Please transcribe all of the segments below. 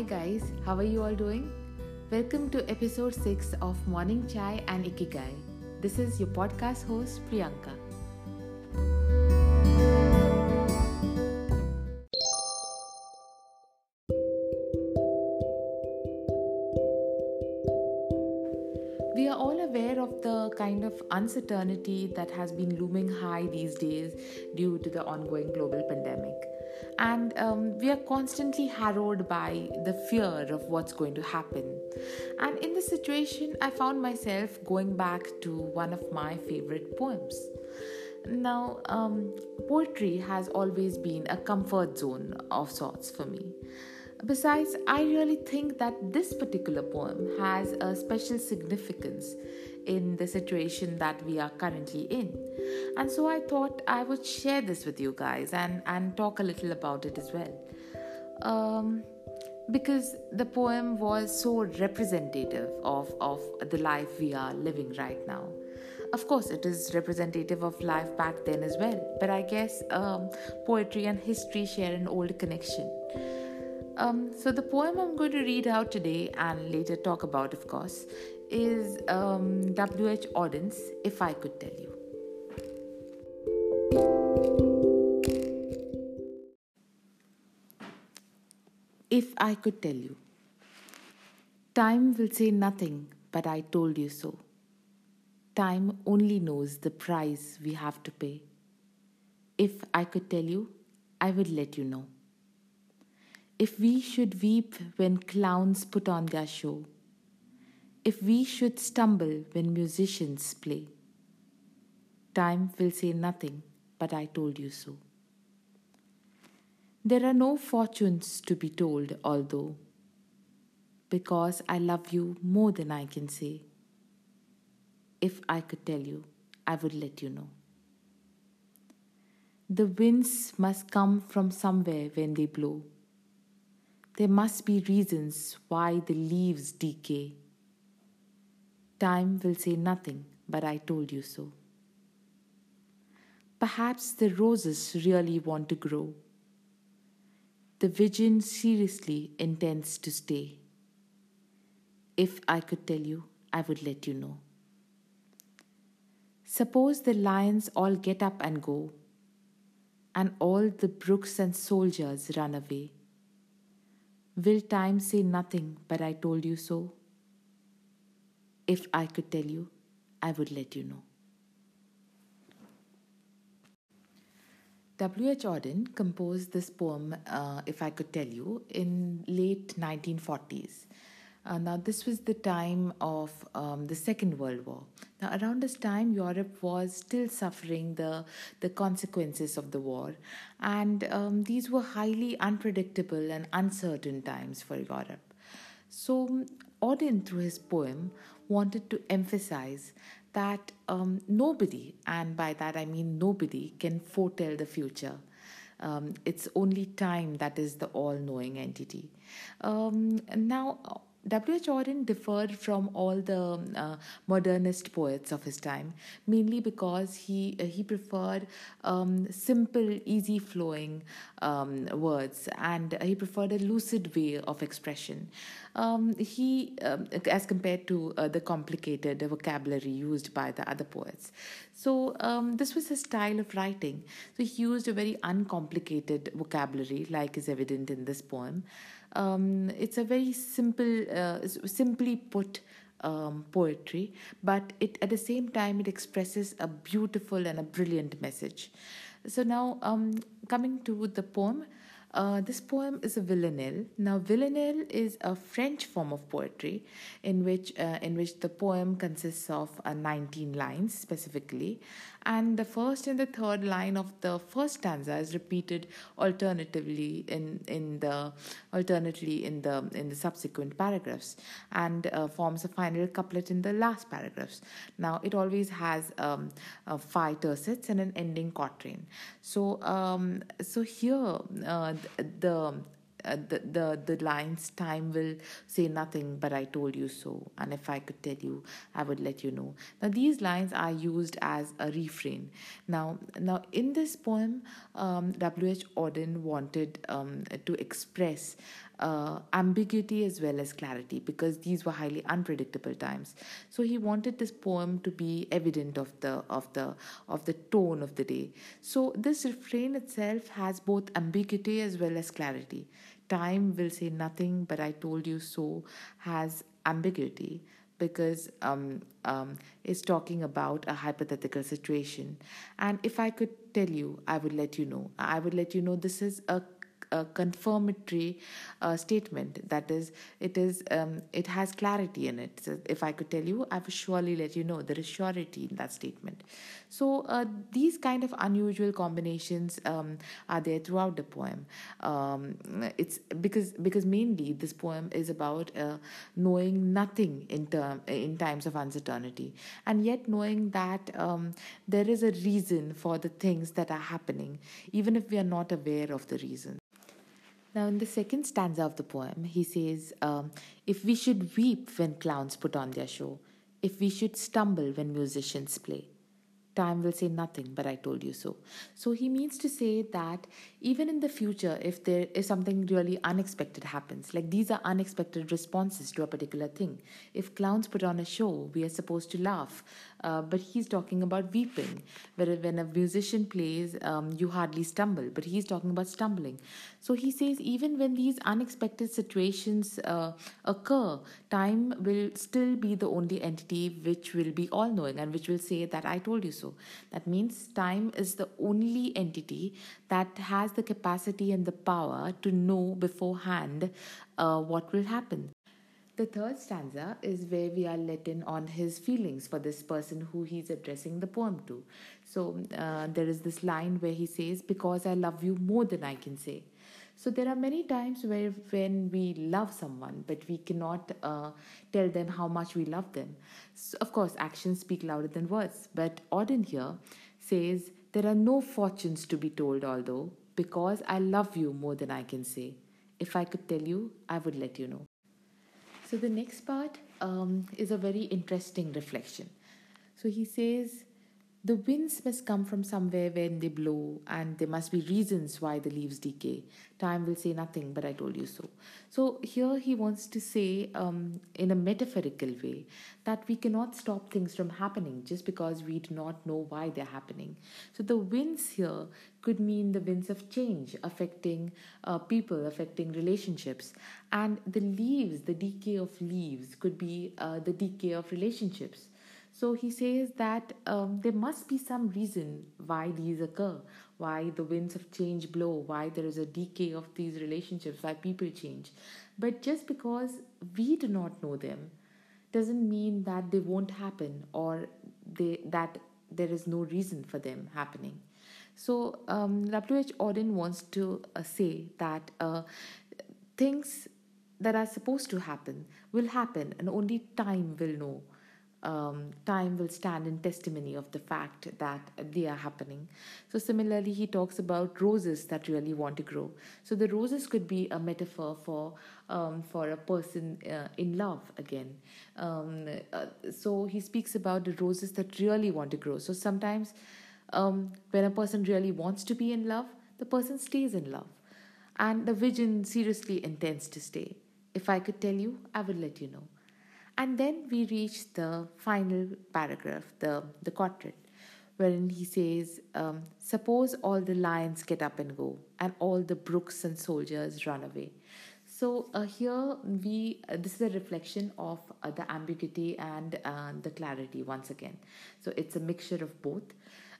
Hi guys, how are you all doing? Welcome to episode 6 of Morning Chai and Ikigai. This is your podcast host Priyanka. We are all aware of the kind of uncertainty that has been looming high these days due to the ongoing global pandemic. And um, we are constantly harrowed by the fear of what's going to happen. And in this situation, I found myself going back to one of my favorite poems. Now, um, poetry has always been a comfort zone of sorts for me. Besides, I really think that this particular poem has a special significance in the situation that we are currently in. And so I thought I would share this with you guys and, and talk a little about it as well. Um, because the poem was so representative of, of the life we are living right now. Of course, it is representative of life back then as well, but I guess um, poetry and history share an old connection. Um, so, the poem I'm going to read out today and later talk about, of course, is um, W.H. Auden's If I Could Tell You. If I could tell you, time will say nothing, but I told you so. Time only knows the price we have to pay. If I could tell you, I would let you know. If we should weep when clowns put on their show, if we should stumble when musicians play, time will say nothing, but I told you so. There are no fortunes to be told, although, because I love you more than I can say. If I could tell you, I would let you know. The winds must come from somewhere when they blow. There must be reasons why the leaves decay. Time will say nothing, but I told you so. Perhaps the roses really want to grow. The vision seriously intends to stay. If I could tell you, I would let you know. Suppose the lions all get up and go, and all the brooks and soldiers run away. Will time say nothing but I told you so? If I could tell you, I would let you know. W.H. Auden composed this poem, uh, If I Could Tell You, in late 1940s. Uh, now, this was the time of um, the Second World War. Now, around this time, Europe was still suffering the, the consequences of the war, and um, these were highly unpredictable and uncertain times for Europe. So, Auden, through his poem, wanted to emphasize that um, nobody, and by that I mean nobody, can foretell the future. Um, it's only time that is the all knowing entity. Um, now, W.H. Auden differed from all the uh, modernist poets of his time, mainly because he uh, he preferred um, simple, easy flowing um, words, and he preferred a lucid way of expression. Um, he, um, as compared to uh, the complicated vocabulary used by the other poets. So um, this was his style of writing. So he used a very uncomplicated vocabulary, like is evident in this poem. Um, it's a very simple, uh, simply put um, poetry, but it at the same time it expresses a beautiful and a brilliant message. So now, um, coming to the poem. Uh, this poem is a villanelle. Now, villanelle is a French form of poetry, in which uh, in which the poem consists of uh, 19 lines specifically, and the first and the third line of the first stanza is repeated alternatively in in the alternately in the in the subsequent paragraphs, and uh, forms a final couplet in the last paragraphs. Now, it always has um, five tercets and an ending quatrain. So, um, so here uh, the uh, the, the the lines time will say nothing but i told you so. And if i could tell you i would let you know. Now these lines are used as a refrain. Now now in this poem um, wh auden wanted um, to express uh, ambiguity as well as clarity because these were highly unpredictable times. So he wanted this poem to be evident of the of the of the tone of the day. So this refrain itself has both ambiguity as well as clarity. Time will say nothing, but I told you so has ambiguity because um, um, it's talking about a hypothetical situation. And if I could tell you, I would let you know. I would let you know this is a a confirmatory uh, statement. That is, it is um, it has clarity in it. So if I could tell you, I would surely let you know. There is surety in that statement. So uh, these kind of unusual combinations um, are there throughout the poem. Um, it's because because mainly this poem is about uh, knowing nothing in term in times of uncertainty, and yet knowing that um, there is a reason for the things that are happening, even if we are not aware of the reason. Now, in the second stanza of the poem, he says, um, If we should weep when clowns put on their show, if we should stumble when musicians play, time will say nothing, but I told you so. So he means to say that even in the future, if there is something really unexpected happens, like these are unexpected responses to a particular thing. If clowns put on a show, we are supposed to laugh, uh, but he's talking about weeping. Where when a musician plays, um, you hardly stumble, but he's talking about stumbling. So he says even when these unexpected situations uh, occur, time will still be the only entity which will be all knowing and which will say that I told you so. That means time is the only entity that has the capacity and the power to know beforehand uh, what will happen. The third stanza is where we are let in on his feelings for this person who he's addressing the poem to. So uh, there is this line where he says, Because I love you more than I can say. So there are many times where when we love someone, but we cannot uh, tell them how much we love them. So of course, actions speak louder than words. But Auden here says, There are no fortunes to be told, although, because I love you more than I can say. If I could tell you, I would let you know. So the next part um, is a very interesting reflection. So he says, the winds must come from somewhere when they blow, and there must be reasons why the leaves decay. Time will say nothing, but I told you so. So, here he wants to say, um, in a metaphorical way, that we cannot stop things from happening just because we do not know why they're happening. So, the winds here could mean the winds of change affecting uh, people, affecting relationships. And the leaves, the decay of leaves, could be uh, the decay of relationships. So he says that um, there must be some reason why these occur, why the winds of change blow, why there is a decay of these relationships, why people change. But just because we do not know them doesn't mean that they won't happen or they, that there is no reason for them happening. So um, W.H. Auden wants to uh, say that uh, things that are supposed to happen will happen and only time will know um, time will stand in testimony of the fact that they are happening. So, similarly, he talks about roses that really want to grow. So, the roses could be a metaphor for um, for a person uh, in love again. Um, uh, so, he speaks about the roses that really want to grow. So, sometimes um, when a person really wants to be in love, the person stays in love, and the vision seriously intends to stay. If I could tell you, I would let you know. And then we reach the final paragraph, the, the quatrain, wherein he says, um, Suppose all the lions get up and go, and all the brooks and soldiers run away. So uh, here we uh, this is a reflection of uh, the ambiguity and uh, the clarity once again. So it's a mixture of both.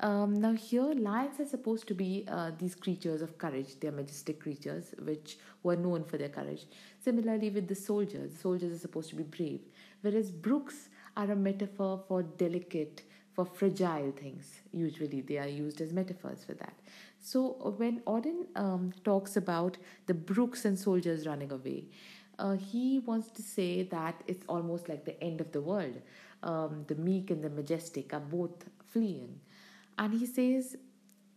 Um, now, here, lions are supposed to be uh, these creatures of courage. They are majestic creatures which were known for their courage. Similarly, with the soldiers, soldiers are supposed to be brave, whereas brooks are a metaphor for delicate, for fragile things. Usually, they are used as metaphors for that. So, when Auden um, talks about the brooks and soldiers running away, uh, he wants to say that it's almost like the end of the world. Um, the meek and the majestic are both fleeing. And he says,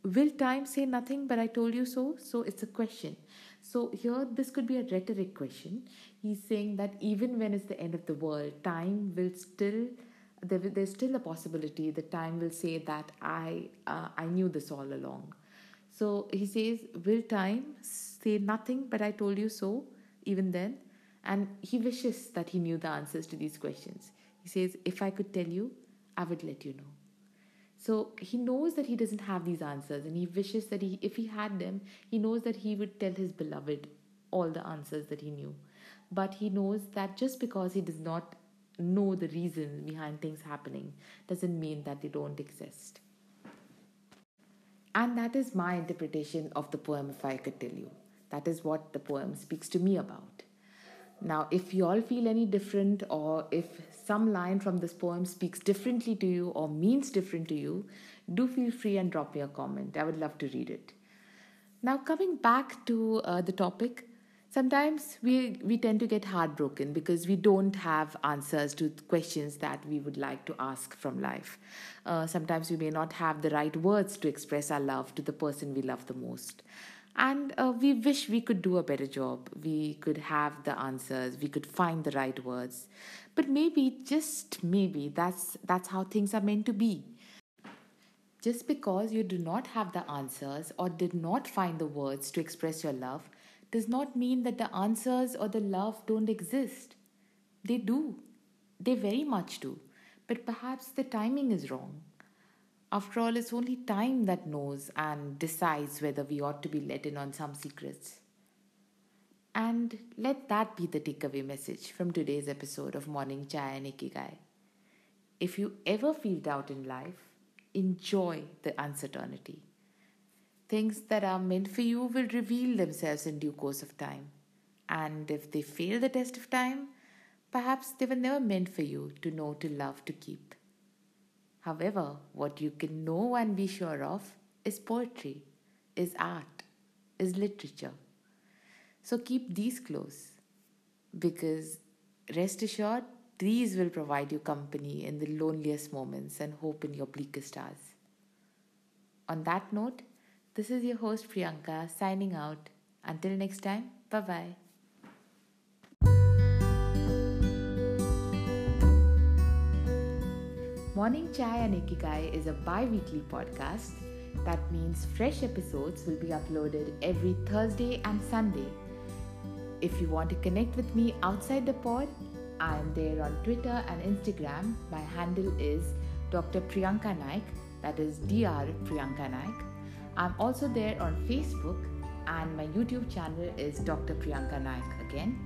Will time say nothing, but I told you so? So it's a question. So here, this could be a rhetoric question. He's saying that even when it's the end of the world, time will still there, there's still a possibility that time will say that I uh, I knew this all along. So he says, will time say nothing, but I told you so? even then, and he wishes that he knew the answers to these questions. He says, If I could tell you, I would let you know. So he knows that he doesn't have these answers, and he wishes that he, if he had them, he knows that he would tell his beloved all the answers that he knew. But he knows that just because he does not know the reason behind things happening doesn't mean that they don't exist. And that is my interpretation of the poem, if I could tell you. That is what the poem speaks to me about. Now, if you all feel any different, or if some line from this poem speaks differently to you or means different to you, do feel free and drop me a comment. I would love to read it. Now, coming back to uh, the topic, sometimes we, we tend to get heartbroken because we don't have answers to questions that we would like to ask from life. Uh, sometimes we may not have the right words to express our love to the person we love the most and uh, we wish we could do a better job. We could have the answers. We could find the right words. But maybe just maybe that's that's how things are meant to be. Just because you do not have the answers or did not find the words to express your love does not mean that the answers or the love don't exist. They do. They very much do. But perhaps the timing is wrong after all, it's only time that knows and decides whether we ought to be let in on some secrets. And let that be the takeaway message from today's episode of Morning Chai and Ikigai. If you ever feel doubt in life, enjoy the uncertainty. Things that are meant for you will reveal themselves in due course of time. And if they fail the test of time, perhaps they were never meant for you to know, to love, to keep. However, what you can know and be sure of is poetry, is art, is literature. So keep these close because rest assured, these will provide you company in the loneliest moments and hope in your bleakest hours. On that note, this is your host Priyanka signing out. Until next time, bye bye. Morning Chai and Ikigai is a bi weekly podcast. That means fresh episodes will be uploaded every Thursday and Sunday. If you want to connect with me outside the pod, I am there on Twitter and Instagram. My handle is Dr. Priyanka Naik, that is Dr. Priyanka Naik. I'm also there on Facebook, and my YouTube channel is Dr. Priyanka Naik again.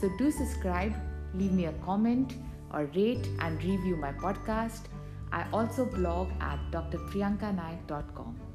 So do subscribe, leave me a comment or rate and review my podcast. I also blog at drpriyankanaik.com.